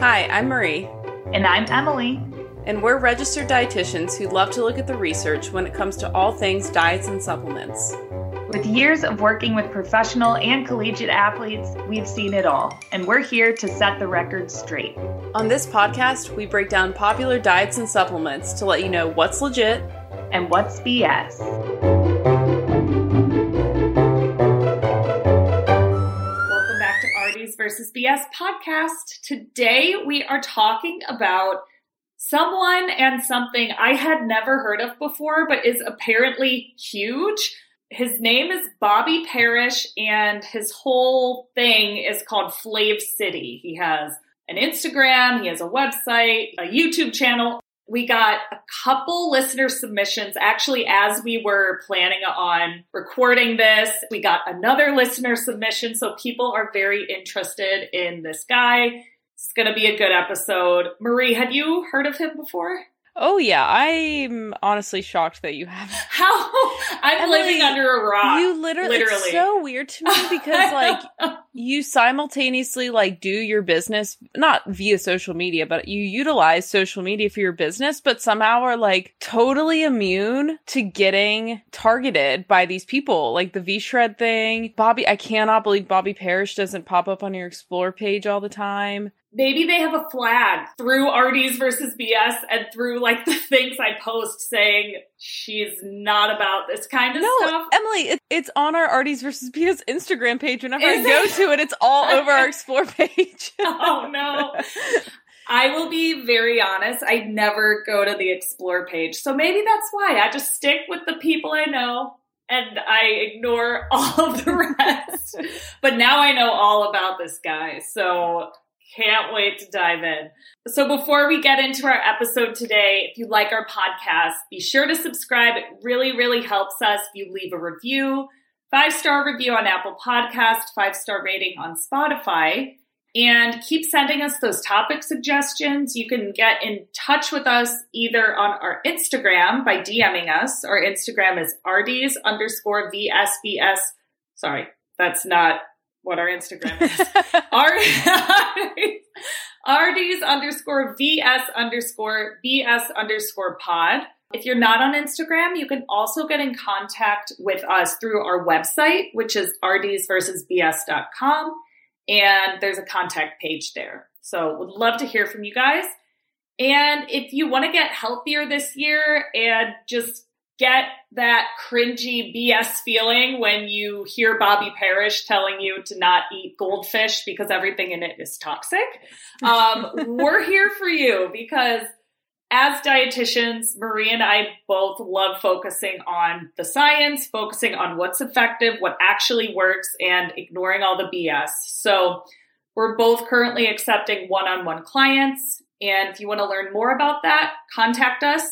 Hi, I'm Marie. And I'm Emily. And we're registered dietitians who love to look at the research when it comes to all things diets and supplements. With years of working with professional and collegiate athletes, we've seen it all, and we're here to set the record straight. On this podcast, we break down popular diets and supplements to let you know what's legit and what's BS. Versus BS podcast. Today we are talking about someone and something I had never heard of before, but is apparently huge. His name is Bobby Parrish, and his whole thing is called Flav City. He has an Instagram, he has a website, a YouTube channel. We got a couple listener submissions actually as we were planning on recording this. We got another listener submission, so people are very interested in this guy. It's going to be a good episode. Marie, had you heard of him before? Oh yeah, I'm honestly shocked that you haven't. How I'm Emily, living under a rock. You literally, literally. it's so weird to me because like you simultaneously like do your business not via social media, but you utilize social media for your business, but somehow are like totally immune to getting targeted by these people, like the V Shred thing. Bobby, I cannot believe Bobby Parrish doesn't pop up on your explore page all the time maybe they have a flag through RDs versus BS and through like the things I post saying she's not about this kind of no, stuff. Emily, it, it's on our RDs versus BS Instagram page. Whenever Is I go it? to it, it's all over our explore page. oh no. I will be very honest. I never go to the explore page. So maybe that's why I just stick with the people I know and I ignore all of the rest. but now I know all about this guy. So can't wait to dive in. So before we get into our episode today, if you like our podcast, be sure to subscribe. It really, really helps us if you leave a review, five star review on Apple Podcast, five star rating on Spotify, and keep sending us those topic suggestions. You can get in touch with us either on our Instagram by DMing us. Our Instagram is RDs underscore VSBS. Sorry, that's not what our Instagram is. RDs underscore VS underscore BS underscore pod. If you're not on Instagram, you can also get in contact with us through our website, which is rdsversusbs.com. And there's a contact page there. So would love to hear from you guys. And if you want to get healthier this year and just get that cringy BS feeling when you hear Bobby Parrish telling you to not eat goldfish because everything in it is toxic. Um, we're here for you because as dietitians, Marie and I both love focusing on the science, focusing on what's effective, what actually works, and ignoring all the BS. So we're both currently accepting one on one clients. And if you want to learn more about that, contact us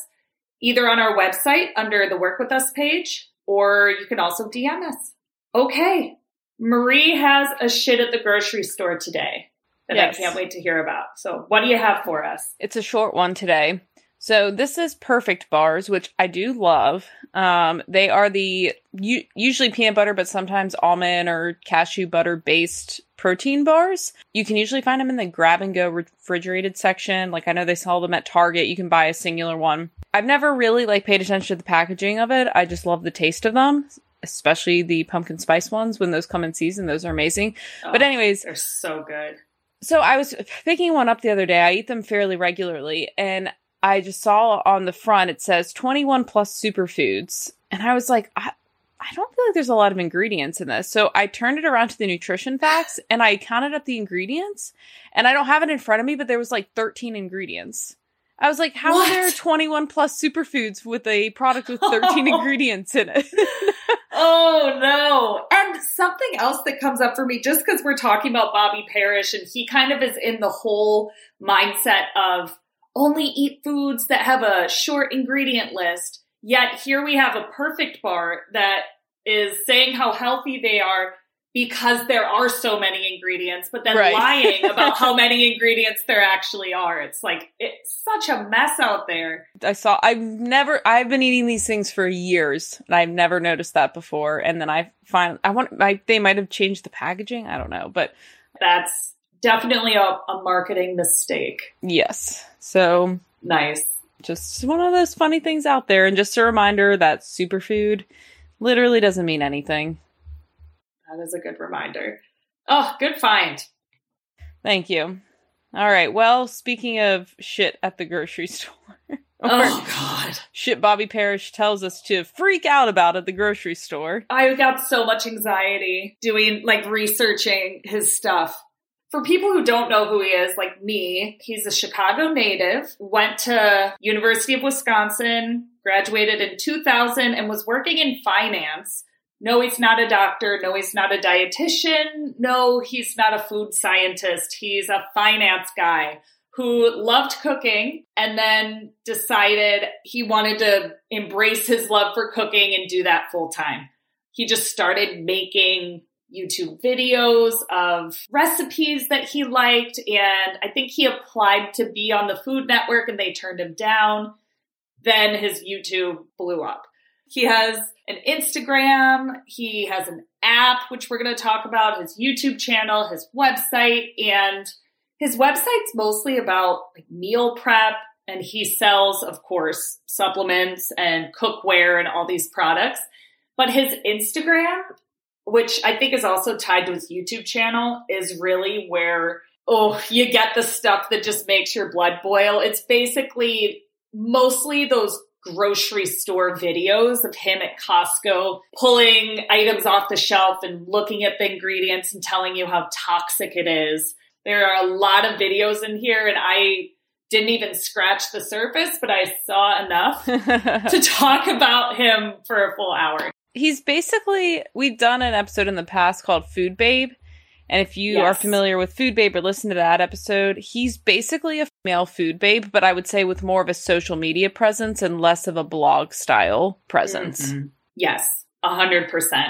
either on our website under the Work With Us page, or you can also DM us. Okay. Marie has a shit at the grocery store today that yes. I can't wait to hear about. So, what do you have for us? It's a short one today. So, this is Perfect Bars, which I do love. Um, they are the u- usually peanut butter, but sometimes almond or cashew butter based protein bars. You can usually find them in the grab and go refrigerated section. Like I know they sell them at Target. You can buy a singular one. I've never really like paid attention to the packaging of it. I just love the taste of them, especially the pumpkin spice ones when those come in season. Those are amazing. Oh, but anyways, they're so good. So I was picking one up the other day. I eat them fairly regularly and I just saw on the front it says 21 plus superfoods. And I was like, I, I don't feel like there's a lot of ingredients in this. So I turned it around to the nutrition facts and I counted up the ingredients. And I don't have it in front of me, but there was like 13 ingredients. I was like, how what? are there 21 plus superfoods with a product with 13 ingredients in it? oh no. And something else that comes up for me, just because we're talking about Bobby Parrish and he kind of is in the whole mindset of only eat foods that have a short ingredient list. Yet here we have a perfect bar that is saying how healthy they are because there are so many ingredients, but then right. lying about how many ingredients there actually are. It's like it's such a mess out there. I saw I've never I've been eating these things for years and I've never noticed that before. And then I find I want I they might have changed the packaging. I don't know, but that's definitely a, a marketing mistake. Yes. So Nice. Just one of those funny things out there. And just a reminder that superfood literally doesn't mean anything. That is a good reminder. Oh, good find. Thank you. All right. Well, speaking of shit at the grocery store, or Oh God. shit Bobby Parrish tells us to freak out about at the grocery store. I got so much anxiety doing like researching his stuff. For people who don't know who he is, like me, he's a Chicago native, went to University of Wisconsin, graduated in 2000 and was working in finance. No, he's not a doctor. No, he's not a dietitian. No, he's not a food scientist. He's a finance guy who loved cooking and then decided he wanted to embrace his love for cooking and do that full time. He just started making YouTube videos of recipes that he liked. And I think he applied to be on the Food Network and they turned him down. Then his YouTube blew up. He has an Instagram, he has an app, which we're going to talk about, his YouTube channel, his website, and his website's mostly about like meal prep. And he sells, of course, supplements and cookware and all these products. But his Instagram, which I think is also tied to his YouTube channel, is really where, oh, you get the stuff that just makes your blood boil. It's basically mostly those grocery store videos of him at Costco pulling items off the shelf and looking at the ingredients and telling you how toxic it is. There are a lot of videos in here, and I didn't even scratch the surface, but I saw enough to talk about him for a full hour. He's basically, we've done an episode in the past called Food Babe. And if you are familiar with Food Babe or listen to that episode, he's basically a male food babe, but I would say with more of a social media presence and less of a blog style presence. Mm-hmm. Yes, a hundred percent.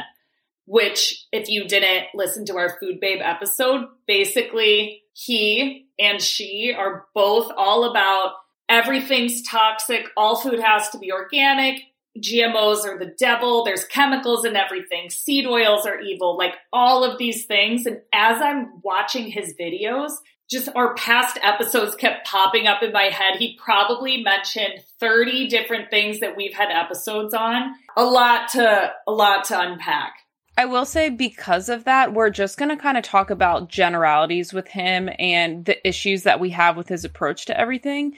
Which, if you didn't listen to our Food Babe episode, basically he and she are both all about everything's toxic. All food has to be organic. GMOs are the devil. There's chemicals in everything. Seed oils are evil. Like all of these things. And as I'm watching his videos, just our past episodes kept popping up in my head. He probably mentioned 30 different things that we've had episodes on. A lot to a lot to unpack. I will say because of that, we're just going to kind of talk about generalities with him and the issues that we have with his approach to everything.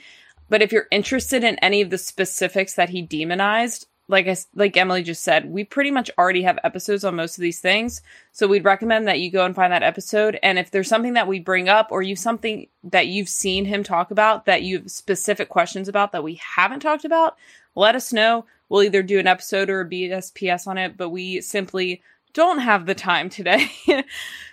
But if you're interested in any of the specifics that he demonized, like I, like Emily just said, we pretty much already have episodes on most of these things. So we'd recommend that you go and find that episode. And if there's something that we bring up or you something that you've seen him talk about that you have specific questions about that we haven't talked about, let us know. We'll either do an episode or a BSPS on it, but we simply don't have the time today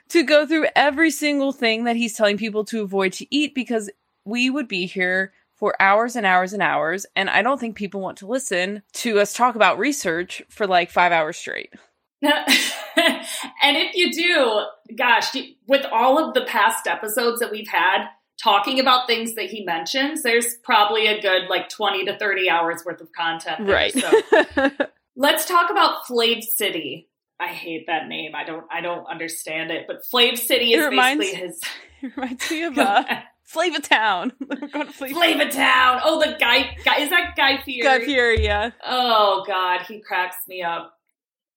to go through every single thing that he's telling people to avoid to eat because we would be here for hours and hours and hours. And I don't think people want to listen to us talk about research for like five hours straight. and if you do, gosh, with all of the past episodes that we've had talking about things that he mentions, there's probably a good like 20 to 30 hours worth of content. there. Right. So let's talk about Flav City. I hate that name. I don't I don't understand it. But Flav City It is reminds- basically his It reminds me of uh, Flavor Town. We're going to Flavor Flavor Town. Oh, the guy, guy is that Guy Fieri? Guy Fieri, yeah. Oh God, he cracks me up.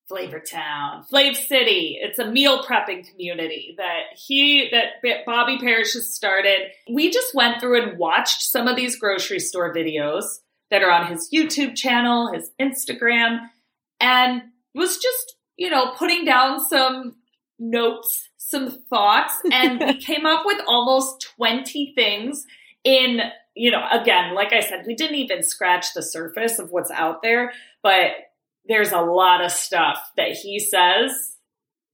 Flavor Town, Flav City. It's a meal prepping community that he that Bobby Parrish has started. We just went through and watched some of these grocery store videos that are on his YouTube channel, his Instagram, and was just you know putting down some notes, some thoughts, and we came up with almost twenty things in you know, again, like I said, we didn't even scratch the surface of what's out there, but there's a lot of stuff that he says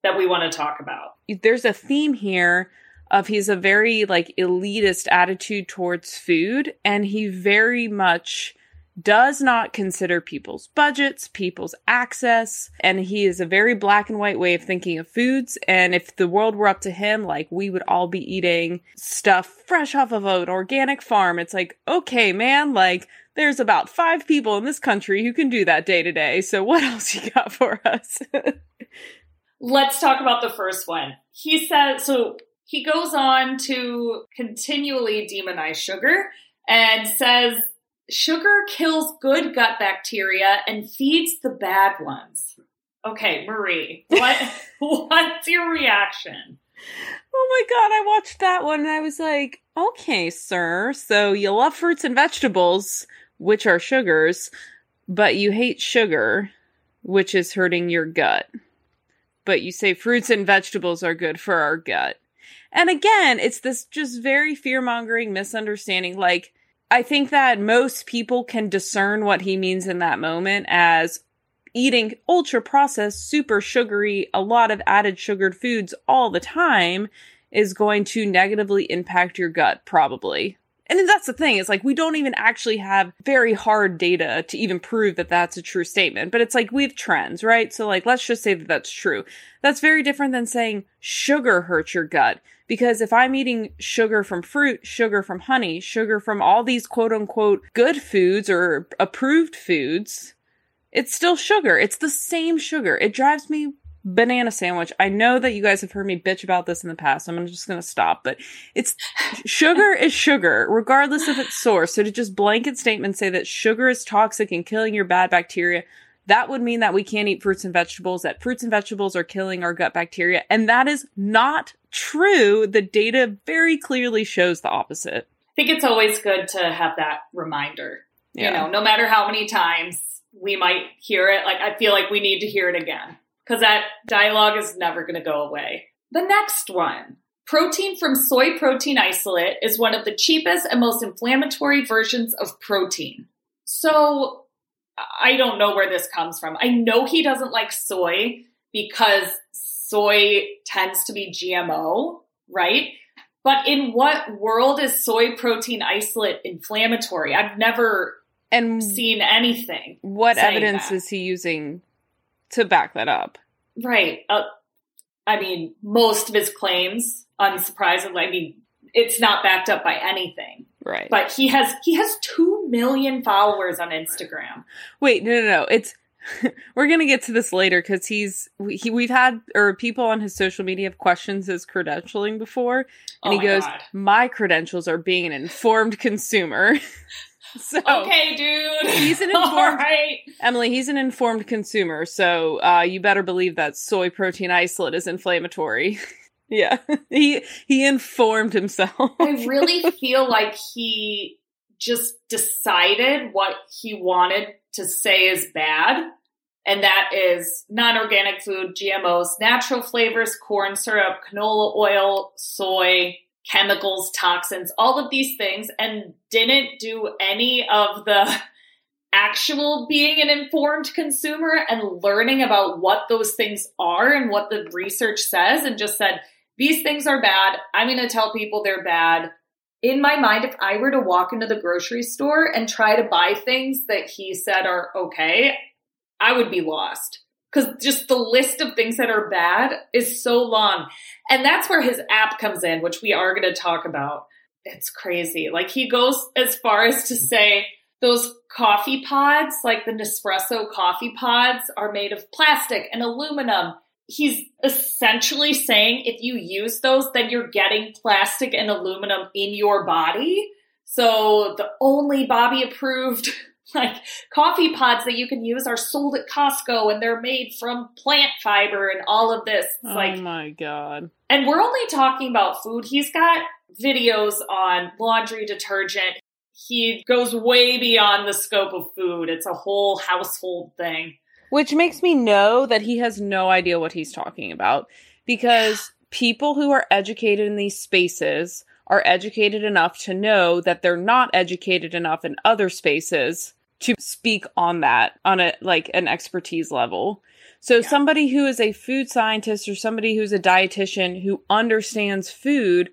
that we want to talk about. there's a theme here of he's a very like elitist attitude towards food and he very much does not consider people's budgets, people's access, and he is a very black and white way of thinking of foods. And if the world were up to him, like we would all be eating stuff fresh off of an organic farm. It's like, okay, man, like there's about five people in this country who can do that day to day. So what else you got for us? Let's talk about the first one. He says, so he goes on to continually demonize sugar and says sugar kills good gut bacteria and feeds the bad ones. Okay, Marie, what what's your reaction? Oh my god, I watched that one and I was like, okay, sir. So you love fruits and vegetables, which are sugars, but you hate sugar, which is hurting your gut. But you say fruits and vegetables are good for our gut. And again, it's this just very fear mongering misunderstanding. Like, I think that most people can discern what he means in that moment as eating ultra processed, super sugary, a lot of added sugared foods all the time is going to negatively impact your gut, probably. And that's the thing, is like we don't even actually have very hard data to even prove that that's a true statement. But it's like we have trends, right? So, like, let's just say that that's true. That's very different than saying sugar hurts your gut. Because if I'm eating sugar from fruit, sugar from honey, sugar from all these quote unquote good foods or approved foods, it's still sugar. It's the same sugar. It drives me banana sandwich. I know that you guys have heard me bitch about this in the past. So I'm just going to stop, but it's sugar is sugar, regardless of its source. So to just blanket statement say that sugar is toxic and killing your bad bacteria, that would mean that we can't eat fruits and vegetables, that fruits and vegetables are killing our gut bacteria. And that is not true. The data very clearly shows the opposite. I think it's always good to have that reminder. Yeah. You know, no matter how many times we might hear it, like I feel like we need to hear it again because that dialogue is never going to go away. The next one. Protein from soy protein isolate is one of the cheapest and most inflammatory versions of protein. So I don't know where this comes from. I know he doesn't like soy because soy tends to be GMO, right? But in what world is soy protein isolate inflammatory? I've never And seen anything. what evidence that. is he using to back that up? Right. Uh, I mean, most of his claims, unsurprisingly, I mean, it's not backed up by anything. Right. But he has he has two million followers on Instagram. Wait, no, no, no. It's we're gonna get to this later because he's we, he we've had or people on his social media have questions his credentialing before, and Oh he my goes, God. "My credentials are being an informed consumer." so Okay, dude. He's an informed- right. Emily, he's an informed consumer, so uh, you better believe that soy protein isolate is inflammatory. yeah, he he informed himself. I really feel like he just decided what he wanted to say is bad. And that is non organic food, GMOs, natural flavors, corn syrup, canola oil, soy, chemicals, toxins, all of these things, and didn't do any of the actual being an informed consumer and learning about what those things are and what the research says, and just said, these things are bad. I'm going to tell people they're bad. In my mind, if I were to walk into the grocery store and try to buy things that he said are okay, I would be lost. Because just the list of things that are bad is so long. And that's where his app comes in, which we are going to talk about. It's crazy. Like he goes as far as to say those coffee pods, like the Nespresso coffee pods, are made of plastic and aluminum he's essentially saying if you use those, then you're getting plastic and aluminum in your body. So the only Bobby approved like coffee pods that you can use are sold at Costco and they're made from plant fiber and all of this. It's oh like my god. and we're only talking about food. He's got videos on laundry detergent. He goes way beyond the scope of food. It's a whole household thing. Which makes me know that he has no idea what he's talking about because people who are educated in these spaces are educated enough to know that they're not educated enough in other spaces to speak on that on a like an expertise level. So Yeah. somebody who is a food scientist or somebody who's a dietitian who understands food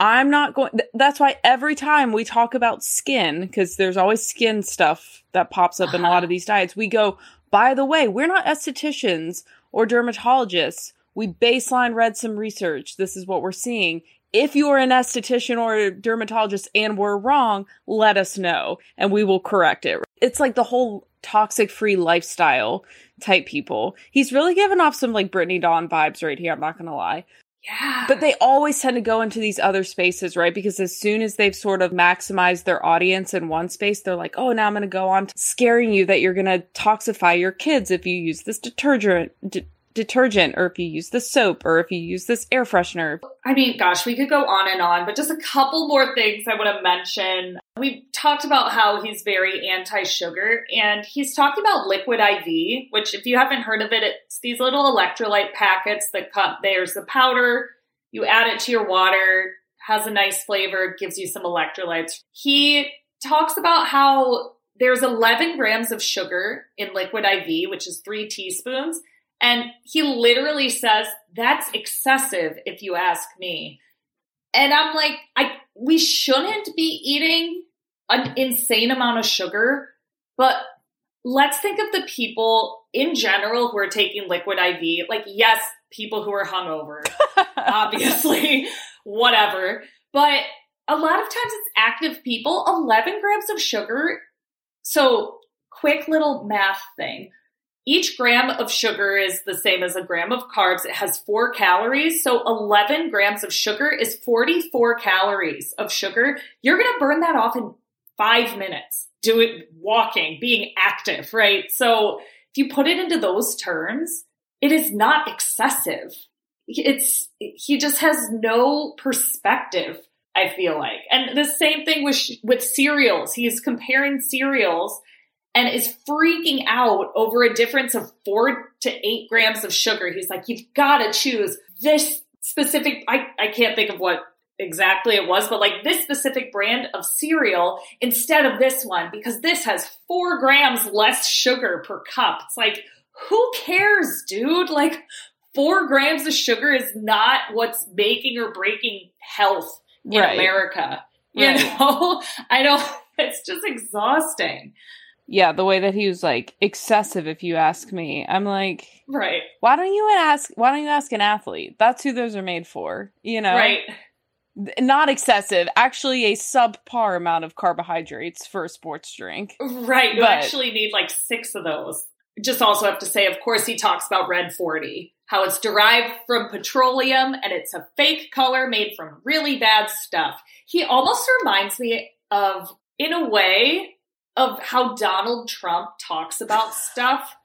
I'm not going. th- that's why every time we talk about skin, because there's always skin stuff that pops up in a lot of uh-huh. these diets, we go, by the way, we're not estheticians or dermatologists. We baseline read some research. This is what we're seeing. If you are an esthetician or a dermatologist and we're wrong, let us know and we will correct it. It's like the whole toxic free lifestyle type people. He's really giving off some like Brittany Dawn vibes right here. I'm not going to lie. Yeah. But they always tend to go into these other spaces, right? Because as soon as they've sort of maximized their audience in one space, they're like, oh, now I'm going to go on to scaring you that you're going to toxify your kids if you use this detergent. D- detergent or if you use the soap or if you use this air freshener. I mean, gosh, we could go on and on, but just a couple more things I want to mention. We talked about how he's very anti sugar, and he's talking about liquid IV, which, if you haven't heard of it, it's these little electrolyte packets that cut. There's the powder, you add it to your water, has a nice flavor, gives you some electrolytes. He talks about how there's 11 grams of sugar in liquid IV, which is three teaspoons. And he literally says, that's excessive if you ask me. And I'm like, I, we shouldn't be eating an insane amount of sugar, but let's think of the people in general who are taking liquid IV. Like, yes, people who are hungover, obviously, whatever. But a lot of times it's active people, 11 grams of sugar. So, quick little math thing. Each gram of sugar is the same as a gram of carbs. It has four calories. So 11 grams of sugar is 44 calories of sugar. You're going to burn that off in five minutes. Do it walking, being active, right? So if you put it into those terms, it is not excessive. It's, he just has no perspective, I feel like. And the same thing with, with cereals. He's comparing cereals and is freaking out over a difference of four to eight grams of sugar. He's like, you've got to choose this specific, I, I can't think of what exactly it was, but like this specific brand of cereal instead of this one because this has four grams less sugar per cup. It's like, who cares, dude? Like, four grams of sugar is not what's making or breaking health in right. America. You right. know, I don't, it's just exhausting yeah, the way that he was like excessive, if you ask me. I'm like, right. Why don't you ask? Why don't you ask an athlete? That's who those are made for. You know, right? Not excessive, actually a subpar amount of carbohydrates for a sports drink. Right. You but, actually need like six of those. Just also have to say, of course, he talks about red 40, how it's derived from petroleum and it's a fake color made from really bad stuff. He almost reminds me of, in a way, of how Donald Trump talks about stuff.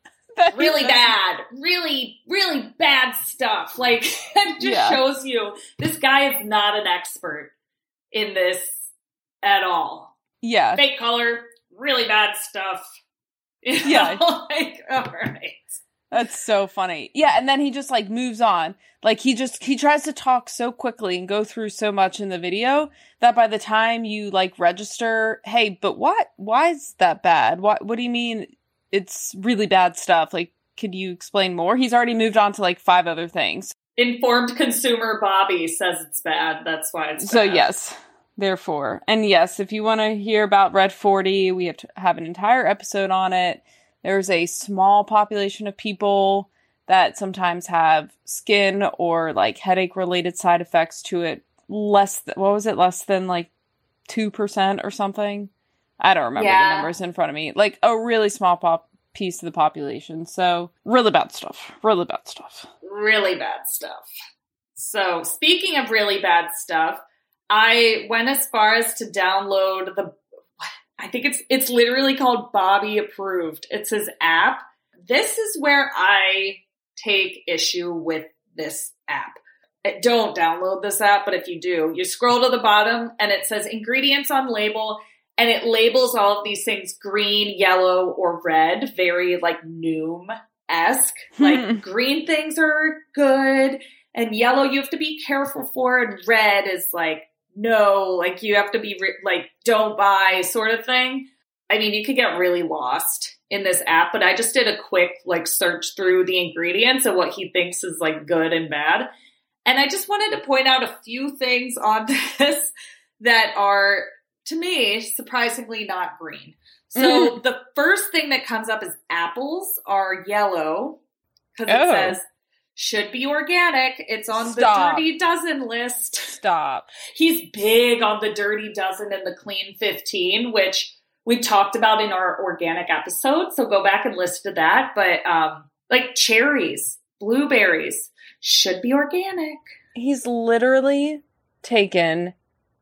really bad, really, really bad stuff. Like, it just yeah. shows you this guy is not an expert in this at all. Yeah. Fake color, really bad stuff. You know? Yeah. like, all right. That's so funny. Yeah, and then he just like moves on. Like he just he tries to talk so quickly and go through so much in the video that by the time you like register, hey, but what why is that bad? What what do you mean it's really bad stuff? Like could you explain more? He's already moved on to like five other things. Informed consumer Bobby says it's bad. That's why it's bad. So yes. Therefore. And yes, if you want to hear about Red 40, we have to have an entire episode on it there's a small population of people that sometimes have skin or like headache related side effects to it less th- what was it? Less than like 2% or something? I don't remember yeah. the numbers in front of me. Like a really small pop piece of the population. So really bad stuff. Really bad stuff. Really bad stuff. So speaking of really bad stuff i went as far as to download the I think it's it's literally called Bobby Approved. It's his app. This is where I take issue with this app. Don't download this app, but if you do, you scroll to the bottom and it says ingredients on label and it labels all of these things green, yellow, or red, very like Noom esque. Hmm. like green things are good and yellow you have to be careful for and red is like no, like you have to be re- like, don't buy sort of thing. I mean, you could get really lost in this app, but I just did a quick like search through the ingredients and what he thinks is like good and bad. And I just wanted to point out a few things on this that are, to me, surprisingly not green. So mm-hmm. the first thing that comes up is apples are yellow because oh. it says should be organic. It's on Stop. the Dirty Dozen list. Stop. He's big on the Dirty Dozen and the Clean 15, which we talked about in our organic episode. So go back and listen to that. But um, like cherries, blueberries should be organic. He's literally taken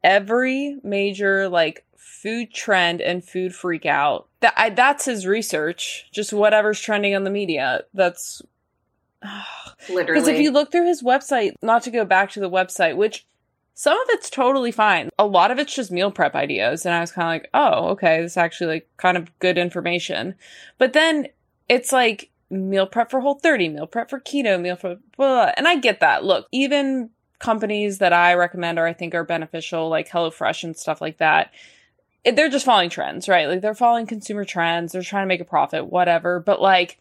every major like food trend and food freak out. That I, that's his research. Just whatever's trending on the media. That's Literally. because if you look through his website, not to go back to the website, which some of it's totally fine. A lot of it's just meal prep ideas, and I was kind of like, oh, okay, this is actually like kind of good information. But then it's like meal prep for Whole 30, meal prep for keto, meal for blah, blah. and I get that. Look, even companies that I recommend or I think are beneficial, like HelloFresh and stuff like that, it, they're just following trends, right? Like they're following consumer trends, they're trying to make a profit, whatever. But like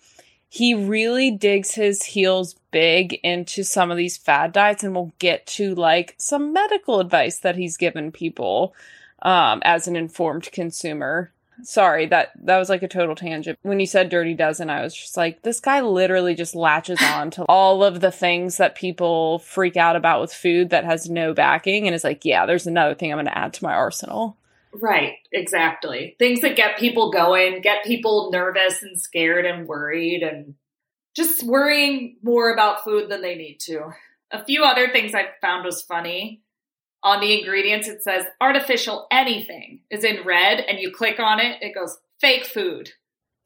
he really digs his heels big into some of these fad diets and we'll get to like some medical advice that he's given people um, as an informed consumer. Sorry that that was like a total tangent. When you said dirty dozen i was just like this guy literally just latches on to all of the things that people freak out about with food that has no backing and is like yeah there's another thing i'm going to add to my arsenal Right, exactly. Things that get people going, get people nervous and scared and worried and just worrying more about food than they need to. A few other things I found was funny. On the ingredients, it says artificial anything is in red, and you click on it, it goes fake food.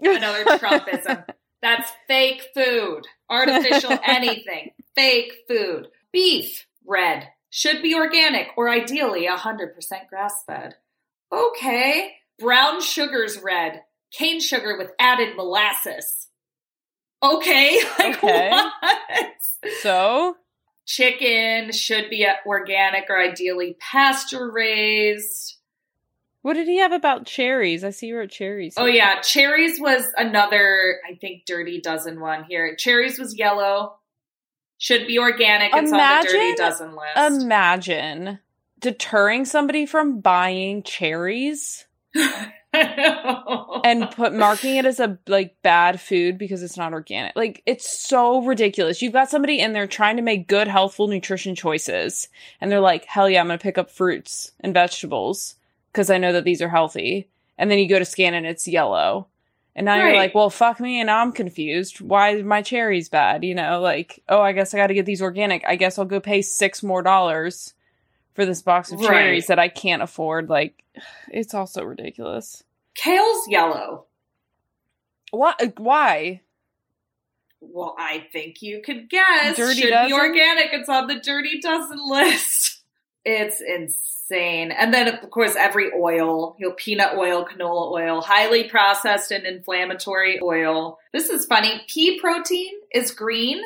Another Trumpism. That's fake food. Artificial anything. Fake food. Beef, red. Should be organic or ideally 100% grass fed. Okay. Brown sugar's red. Cane sugar with added molasses. Okay. Like Okay. what? so Chicken should be organic or ideally pasture raised. what did he have about cherries i see you wrote cherries Oh yeah, cherries was another, I think, dirty dozen one here. Cherries was yellow. Should be organic. It's on the dirty dozen list. imagine deterring somebody from buying cherries and put marking it as a like bad food because it's not organic. Like it's so ridiculous. You've got somebody in there trying to make good healthful nutrition choices and they're like, "Hell yeah, I'm going to pick up fruits and vegetables because I know that these are healthy." And then you go to scan and it's yellow. And now you're like, "Well, fuck me and now I'm confused. Why is my cherries bad?" You know, like, "Oh, I guess I got to get these organic. I guess I'll go pay 6 more dollars for this box of Right. cherries that I can't afford." Like it's also ridiculous. Kale's yellow. Why? Uh, why? Well, I think you could guess. Dirty Should dozen? be organic. It's on the dirty dozen list. It's insane. And then, of course, every oil, you know, peanut oil, canola oil, highly processed and inflammatory oil. This is funny. Pea protein is green,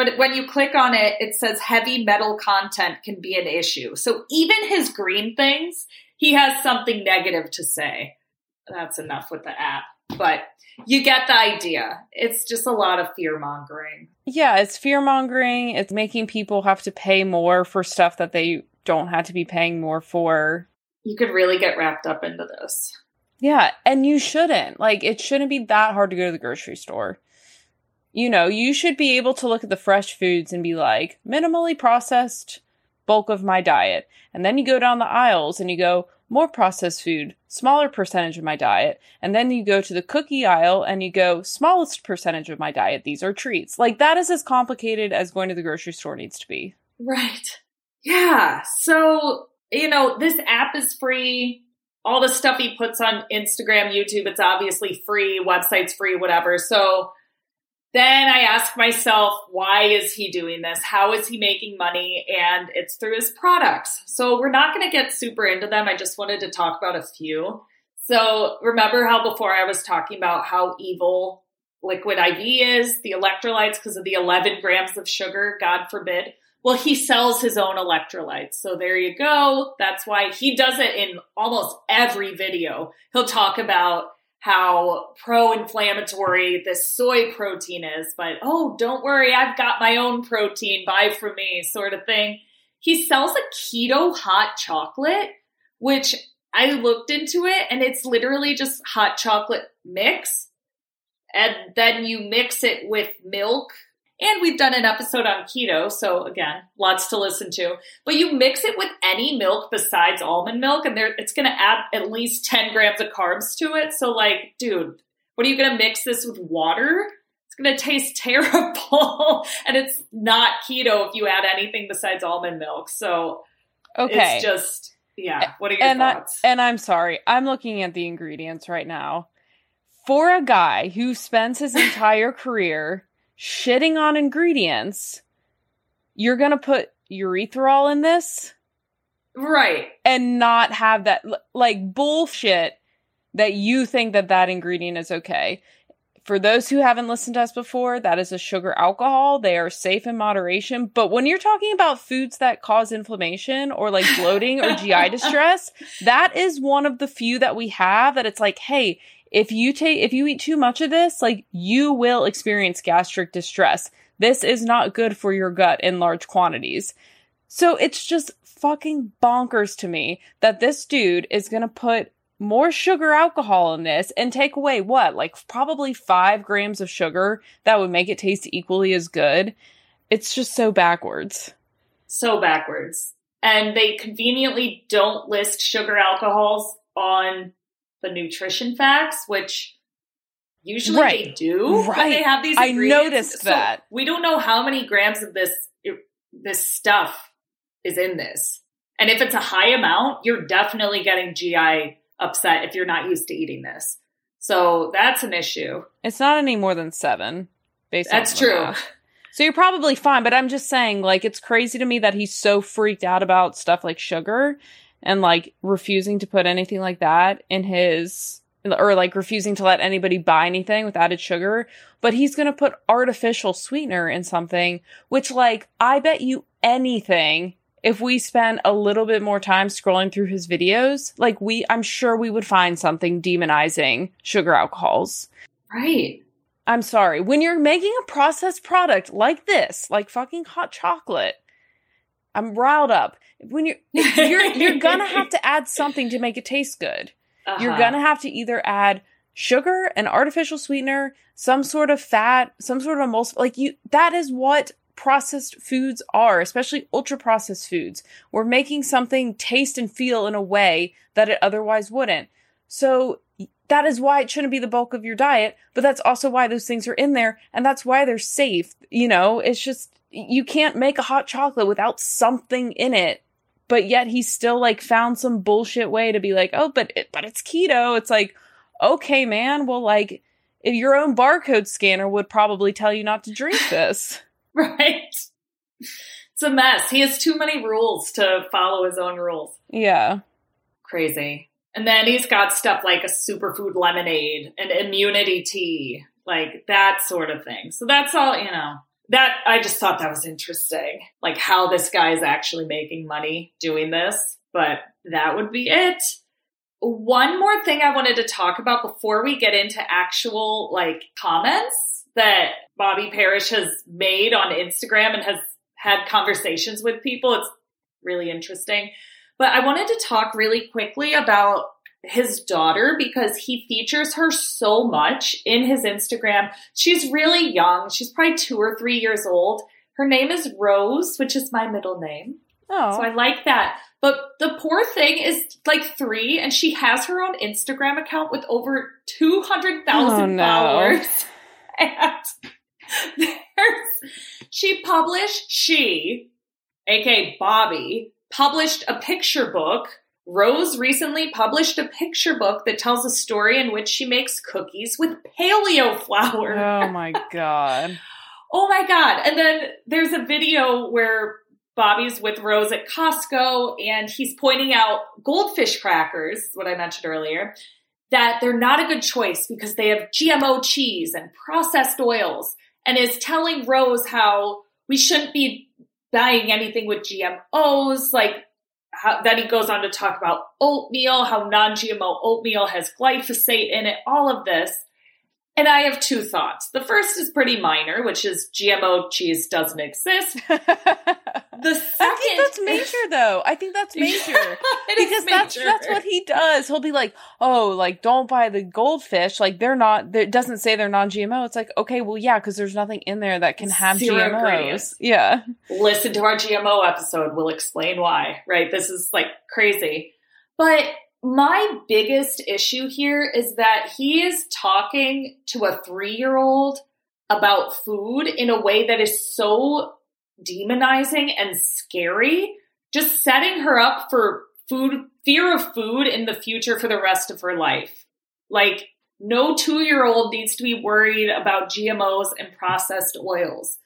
but when you click on it, it says heavy metal content can be an issue. So even his green things, he has something negative to say. That's enough with the app. But you get the idea. It's just a lot of fear mongering. Yeah, it's fear mongering. It's making people have to pay more for stuff that they don't have to be paying more for. You could really get wrapped up into this. Yeah, and you shouldn't. Like, it shouldn't be that hard to go to the grocery store. You know, you should be able to look at the fresh foods and be like, minimally processed, bulk of my diet. And then you go down the aisles and you go, more processed food, smaller percentage of my diet. And then you go to the cookie aisle and you go, smallest percentage of my diet. These are treats. Like, that is as complicated as going to the grocery store needs to be. Right. Yeah. So, you know, this app is free. All the stuff he puts on Instagram, YouTube, it's obviously free. Website's free, whatever. So then I ask myself, why is he doing this? How is he making money? And it's through his products. So we're not going to get super into them. I just wanted to talk about a few. So remember how before I was talking about how evil liquid IV is, the electrolytes, because of the 11 grams of sugar, God forbid. Well, he sells his own electrolytes. So there you go. That's why he does it in almost every video. He'll talk about how pro inflammatory this soy protein is, but oh, don't worry, I've got my own protein, buy from me, sort of thing. He sells a keto hot chocolate, which I looked into it and it's literally just hot chocolate mix. And then you mix it with milk. And we've done an episode on keto, so again, lots to listen to. But you mix it with any milk besides almond milk, and there it's gonna add at least 10 grams of carbs to it. So, like, dude, what are you gonna mix this with water? It's going to taste terrible. and it's not keto if you add anything besides almond milk. So Okay. it's just, yeah. What are your and thoughts? I, and I'm sorry. I'm looking at the ingredients right now. For a guy who spends his entire career shitting on ingredients, you're going to put erythritol in this right. and not have that like bullshit that you think that that ingredient is okay. For those who haven't listened to us before, that is a sugar alcohol. They are safe in moderation. But when you're talking about foods that cause inflammation or like bloating or GI distress, that is one of the few that we have that it's like, hey, if you take, if you eat too much of this, like you will experience gastric distress. This is not good for your gut in large quantities. So it's just fucking bonkers to me that this dude is going to put more sugar alcohol in this and take away what? Like probably five grams of sugar that would make it taste equally as good. It's just so backwards. So backwards. And they conveniently don't list sugar alcohols on the nutrition facts, which usually they Right. do. when Right. they have these I noticed So that. We don't know how many grams of this this stuff is in this. And if it's a high amount, you're definitely getting GI upset if you're not used to eating this. So that's an issue. It's not any more than seven. Based That's true. math. So you're probably fine, but I'm just saying, like, it's crazy to me that he's so freaked out about stuff like sugar and like refusing to put anything like that in his or like refusing to let anybody buy anything with added sugar, but he's going to put artificial sweetener in something, which like I bet you anything if we spent a little bit more time scrolling through his videos, like we I'm sure we would find something demonizing sugar alcohols. Right. I'm sorry. When you're making a processed product like this, like fucking hot chocolate, I'm riled up. When you're you're you're gonna have to add something to make it taste good. You're Uh-huh. gonna have to either add sugar, an artificial sweetener, some sort of fat, some sort of emulsif like you that is what processed foods are, especially ultra processed foods. We're making something taste and feel in a way that it otherwise wouldn't. So that is why it shouldn't be the bulk of your diet, but that's also why those things are in there and that's why they're safe. You know, it's just you can't make a hot chocolate without something in it. But yet he's still like found some bullshit way to be like, "Oh, but it, but it's keto." It's like, "Okay, man, well like if your own barcode scanner would probably tell you not to drink this." Right. It's a mess. He has too many rules to follow his own rules. yeah. Crazy. And then he's got stuff like a superfood lemonade, an immunity tea, like that sort of thing. So that's all, you know. That I just thought that was interesting. Like how this guy is actually making money doing this, but that would be it. One more thing I wanted to talk about before we get into actual like comments that Bobby Parrish has made on Instagram and has had conversations with people. It's really interesting. But I wanted to talk really quickly about his daughter because he features her so much in his Instagram. She's really young. She's probably two or three years old. Her name is Rose, which is my middle name. Oh. So I like that. But the poor thing is like three, and she has her own Instagram account with over 200,000 Oh, no. followers. And there's, she published, she, aka Bobby, published a picture book. Rose recently published a picture book that tells a story in which she makes cookies with paleo flour. oh my god. Oh my God. And then there's a video where Bobby's with Rose at Costco and he's pointing out goldfish crackers, what I mentioned earlier, that they're not a good choice because they have GMO cheese and processed oils and is telling Rose how we shouldn't be buying anything with GMOs. Like, how, then he goes on to talk about oatmeal, how non GMO oatmeal has glyphosate in it, all of this. And I have two thoughts. The first is pretty minor, which is GMO cheese doesn't exist. The second, I think that's major though. I think that's major. Because that's major. that's what he does. He'll be like, "Oh, like don't buy the goldfish. Like they're not. It doesn't say they're non-GMO. It's like, okay, well, yeah, because there's nothing in there that can have Zero GMOs. Yeah, listen to our GMO episode. We'll explain why, right? This is like crazy. But my biggest issue here is that he is talking to a three year old about food in a way that is so demonizing and scary, just setting her up for food, fear of food in the future for the rest of her life. Like, no two year old needs to be worried about GMOs and processed oils.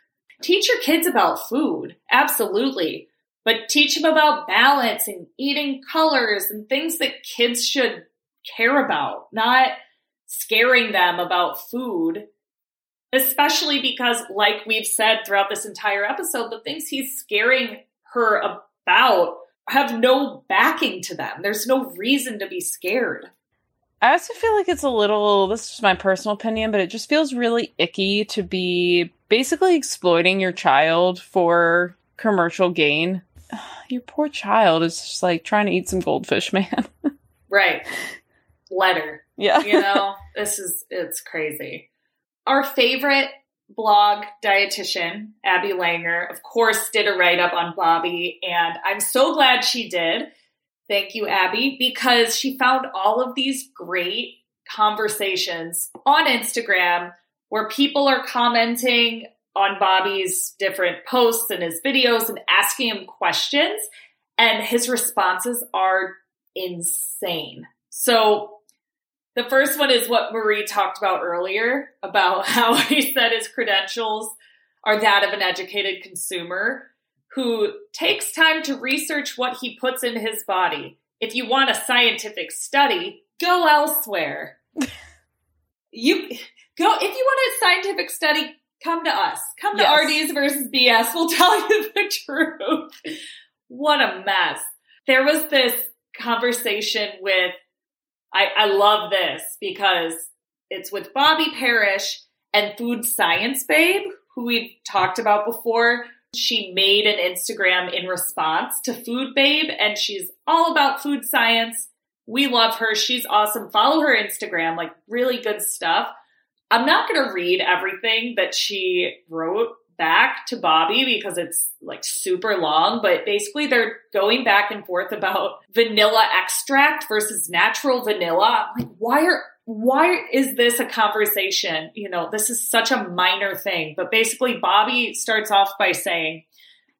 Teach your kids about food, absolutely, but teach them about balance and eating colors and things that kids should care about, not scaring them about food. Especially because, like we've said throughout this entire episode, the things he's scaring her about have no backing to them. There's no reason to be scared. I also feel like it's a little, this is my personal opinion, but it just feels really icky to be basically exploiting your child for commercial gain. Your poor child is just like trying to eat some goldfish, man. right. Letter. Yeah. you know, this is, it's crazy. Our favorite blog dietitian, Abby Langer, of course, did a write up on Bobby, and I'm so glad she did. Thank you, Abby, because she found all of these great conversations on Instagram where people are commenting on Bobby's different posts and his videos and asking him questions, and his responses are insane. So the first one is what Marie talked about earlier about how he said his credentials are that of an educated consumer who takes time to research what he puts in his body. If you want a scientific study, go elsewhere. you go if you want a scientific study, come to us. Come to Yes. RDs versus BS. We'll tell you the truth. What a mess. There was this conversation with I, I love this because it's with Bobby Parrish and Food Science Babe, who we've talked about before. She made an Instagram in response to Food Babe, and she's all about food science. We love her. She's awesome. Follow her Instagram, like really good stuff. I'm not going to read everything that she wrote back to Bobby because it's like super long, but basically they're going back and forth about vanilla extract versus natural vanilla. Like, why are why is this a conversation? You know, this is such a minor thing. But basically Bobby starts off by saying,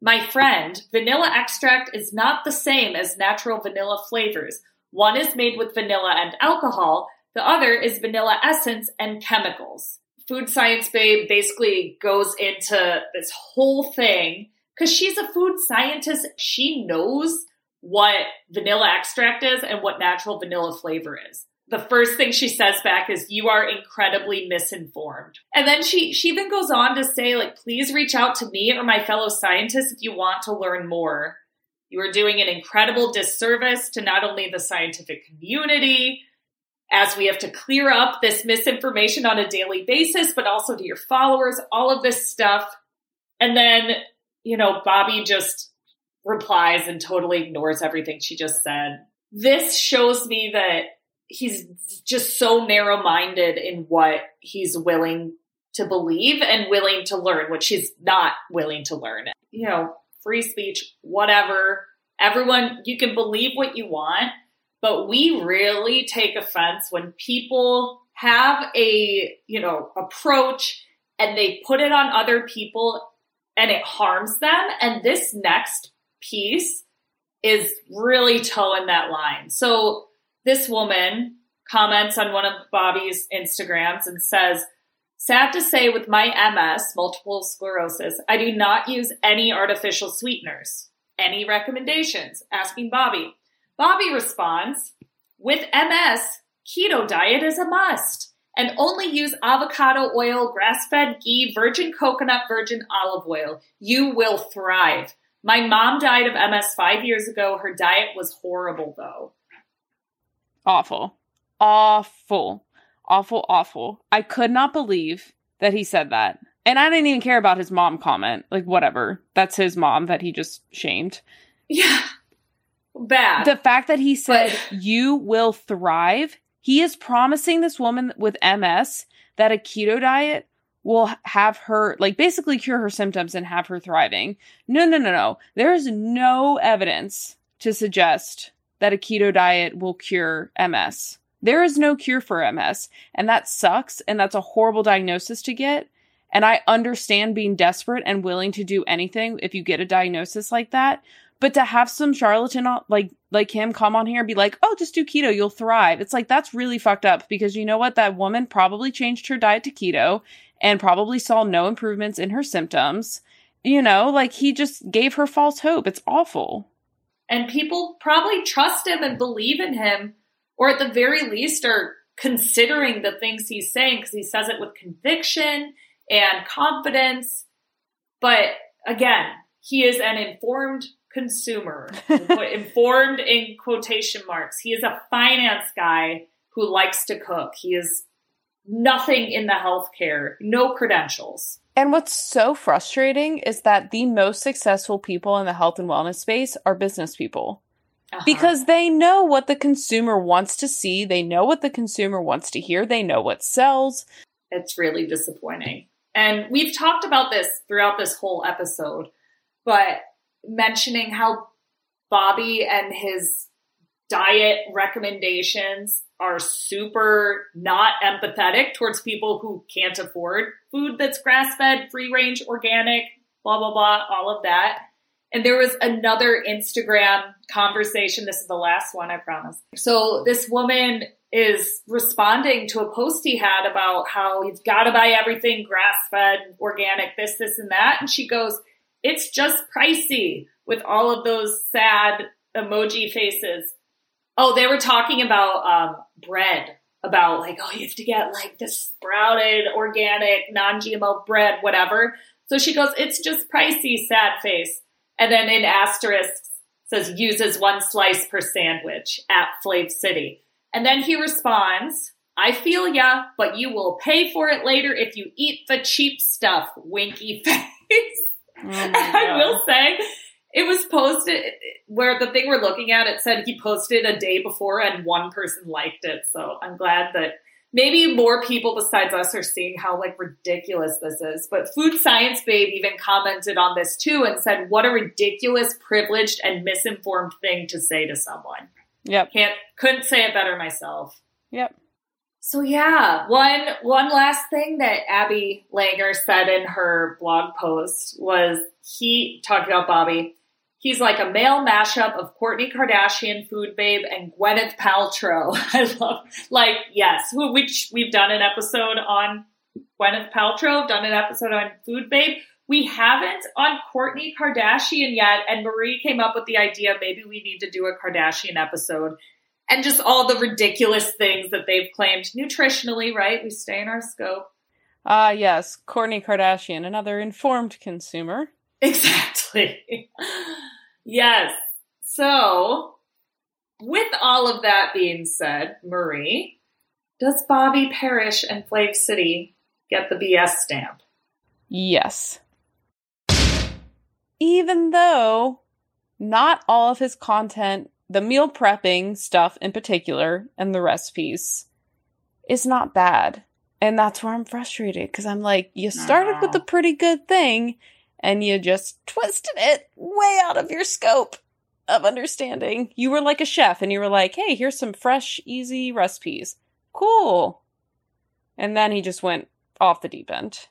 my friend, vanilla extract is not the same as natural vanilla flavors. One is made with vanilla and alcohol, the other is vanilla essence and chemicals. Food Science Babe basically goes into this whole thing because she's a food scientist. She knows what vanilla extract is and what natural vanilla flavor is. The first thing she says back is, You are incredibly misinformed. And then she, she even goes on to say, like, please reach out to me or my fellow scientists if you want to learn more. You are doing an incredible disservice to not only the scientific community, as we have to clear up this misinformation on a daily basis, but also to your followers, all of this stuff. And then, you know, Bobby just replies and totally ignores everything she just said. This shows me that he's just so narrow minded in what he's willing to believe and willing to learn, which he's not willing to learn. You know, free speech, whatever. Everyone, you can believe what you want, but we really take offense when people have a, you know, approach and they put it on other people and it harms them. And this next piece is really toeing that line. So this woman comments on one of Bobby's Instagrams and says, Sad to say, with my MS, multiple sclerosis, I do not use any artificial sweeteners. Any recommendations? Asking Bobby. Bobby responds, With MS, keto diet is a must. And only use avocado oil, grass fed ghee, virgin coconut, virgin olive oil. You will thrive. My mom died of MS five years ago. Her diet was horrible, though. Awful. Awful. Awful, awful. I could not believe that he said that. And I didn't even care about his mom comment. Like, whatever. That's his mom that he just shamed. Yeah. Bad. The fact that he said, But- you will thrive, he is promising this woman with MS that a keto diet will have her, like, basically cure her symptoms and have her thriving. No, no, no, no. There is no evidence to suggest that a keto diet will cure MS. There is no cure for MS, and that sucks, and that's a horrible diagnosis to get. And I understand being desperate and willing to do anything if you get a diagnosis like that. But to have some charlatan like like him come on here and be like, "Oh, just do keto, you'll thrive." It's like that's really fucked up because you know what? That woman probably changed her diet to keto and probably saw no improvements in her symptoms. You know, like he just gave her false hope. It's awful. And people probably trust him and believe in him, or at the very least are considering the things he's saying because he says it with conviction and confidence. But again, he is an informed consumer, informed in quotation marks. He is a finance guy who likes to cook. He is nothing in the healthcare, no credentials. And what's so frustrating is that the most successful people in the health and wellness space are business people. Uh-huh. Because they know what the consumer wants to see, they know what the consumer wants to hear, they know what sells. It's really disappointing. And we've talked about this throughout this whole episode, but mentioning how Bobby and his diet recommendations are super not empathetic towards people who can't afford food that's grass fed, free range, organic, blah, blah, blah, all of that. And there was another Instagram conversation. This is the last one, I promise. So this woman is responding to a post he had about how you've got to buy everything grass fed, organic, this, this, and that. And she goes, it's just pricey with all of those sad emoji faces. Oh, they were talking about um, bread, about like, oh, you have to get like this sprouted, organic, non GMO bread, whatever. So she goes, it's just pricey, sad face. And then in asterisks says uses one slice per sandwich at Flav City. And then he responds, I feel ya, but you will pay for it later if you eat the cheap stuff, winky face. Oh I will say, it was posted where the thing we're looking at, it said he posted a day before and one person liked it. So I'm glad that maybe more people besides us are seeing how like ridiculous this is. But Food Science Babe even commented on this too and said, what a ridiculous, privileged, and misinformed thing to say to someone. Yep. Can't, couldn't say it better myself. Yep. So yeah, one one last thing that Abby Langer said in her blog post was he talked about Bobby. He's like a male mashup of Kourtney Kardashian, Food Babe, and Gwyneth Paltrow. I love, like, yes, which we've done an episode on Gwyneth Paltrow, done an episode on Food Babe. We haven't on Kourtney Kardashian yet, and Marie came up with the idea maybe we need to do a Kardashian episode. And just all the ridiculous things that they've claimed nutritionally, right? We stay in our scope. Ah, uh, yes, Kourtney Kardashian, another informed consumer. Exactly. Yes. So, with all of that being said, Marie, does Bobby Parrish and Flav City get the BS stamp? Yes. Even though not all of his content, the meal prepping stuff in particular, and the recipes, is not bad. And that's where I'm frustrated because I'm like, you started with a pretty good thing and you just twisted it way out of your scope of understanding. You were like a chef and you were like, hey, here's some fresh, easy recipes. Cool. And then he just went off the deep end.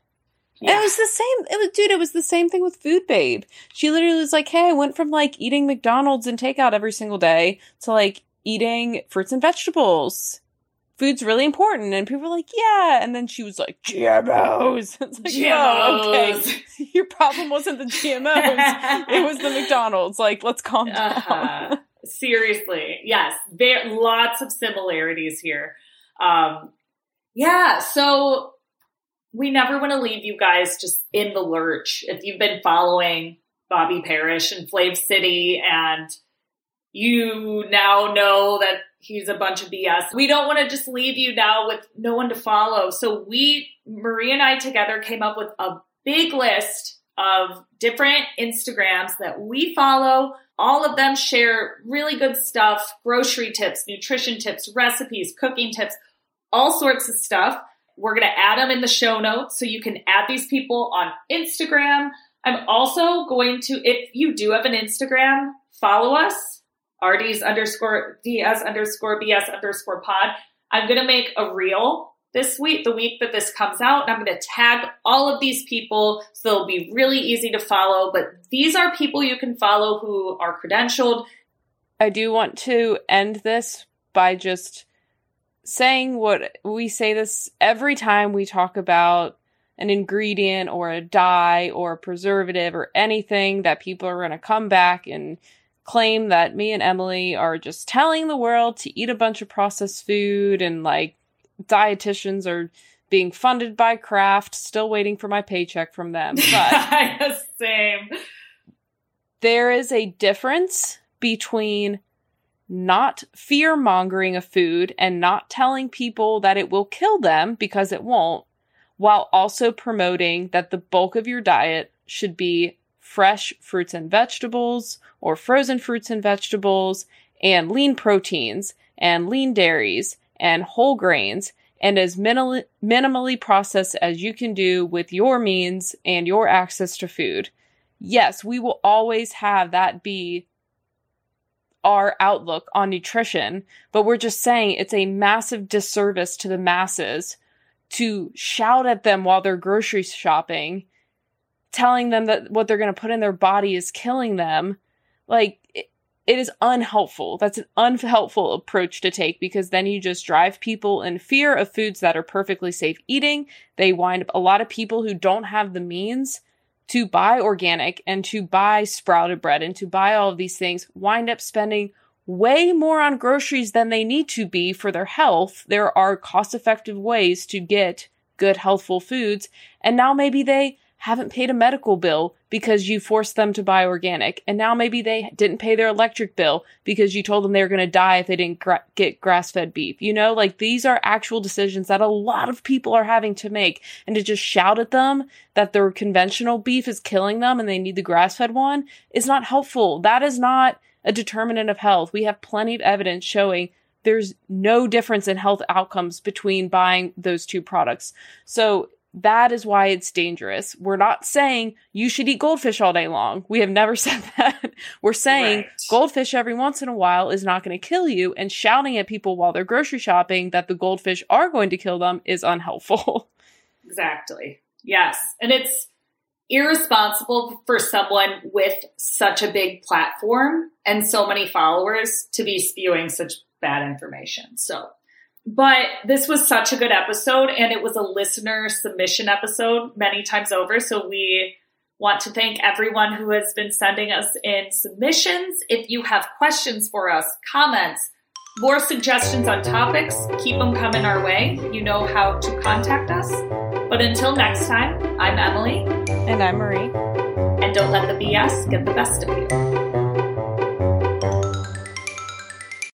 Yeah. it was the same. It was, dude, it was the same thing with Food Babe. She literally was like, hey, I went from like eating McDonald's and takeout every single day to like eating fruits and vegetables food's really important. And people were like, yeah. And then she was like, GMOs. It's like, GMOs. Oh, okay. Your problem wasn't the GMOs. it was the McDonald's. Like, let's calm down. Uh-huh. Seriously. Yes. There, lots of similarities here. Um, yeah. So we never want to leave you guys just in the lurch. If you've been following Bobby Parrish and Flav City and you now know that he's a bunch of BS. We don't want to just leave you now with no one to follow. So we, Marie and I together came up with a big list of different Instagrams that we follow. All of them share really good stuff, grocery tips, nutrition tips, recipes, cooking tips, all sorts of stuff. We're going to add them in the show notes so you can add these people on Instagram. I'm also going to, if you do have an Instagram, follow us RDs underscore DS underscore BS underscore pod. I'm going to make a reel this week, the week that this comes out, and I'm going to tag all of these people so they'll be really easy to follow. But these are people you can follow who are credentialed. I do want to end this by just saying what we say this every time we talk about an ingredient or a dye or a preservative or anything that people are going to come back and claim that me and Emily are just telling the world to eat a bunch of processed food and like dietitians are being funded by Kraft, still waiting for my paycheck from them. But same. There is a difference between not fear mongering a food and not telling people that it will kill them because it won't, while also promoting that the bulk of your diet should be fresh fruits and vegetables or frozen fruits and vegetables and lean proteins and lean dairies and whole grains and as minimally, minimally processed as you can do with your means and your access to food. Yes, we will always have that be our outlook on nutrition, but we're just saying it's a massive disservice to the masses to shout at them while they're grocery shopping telling them that what they're going to put in their body is killing them, like it, it is unhelpful. That's an unhelpful approach to take because then you just drive people in fear of foods that are perfectly safe eating. They wind up a lot of people who don't have the means to buy organic and to buy sprouted bread and to buy all of these things wind up spending way more on groceries than they need to be for their health. There are cost effective ways to get good healthful foods. And now maybe they haven't paid a medical bill because you forced them to buy organic. And now maybe they didn't pay their electric bill because you told them they were going to die if they didn't gra- get grass fed beef. You know, like these are actual decisions that a lot of people are having to make. And to just shout at them that their conventional beef is killing them and they need the grass fed one is not helpful. That is not a determinant of health. We have plenty of evidence showing there's no difference in health outcomes between buying those two products. So that is why it's dangerous. We're not saying you should eat goldfish all day long. We have never said that. We're saying right. goldfish every once in a while is not going to kill you, and shouting at people while they're grocery shopping that the goldfish are going to kill them is unhelpful. Exactly. Yes. And it's irresponsible for someone with such a big platform and so many followers to be spewing such bad information. So but this was such a good episode, and it was a listener submission episode many times over. So we want to thank everyone who has been sending us in submissions. If you have questions for us, comments, more suggestions on topics, keep them coming our way. You know how to contact us. But until next time, I'm Emily. And I'm Marie. And don't let the BS get the best of you.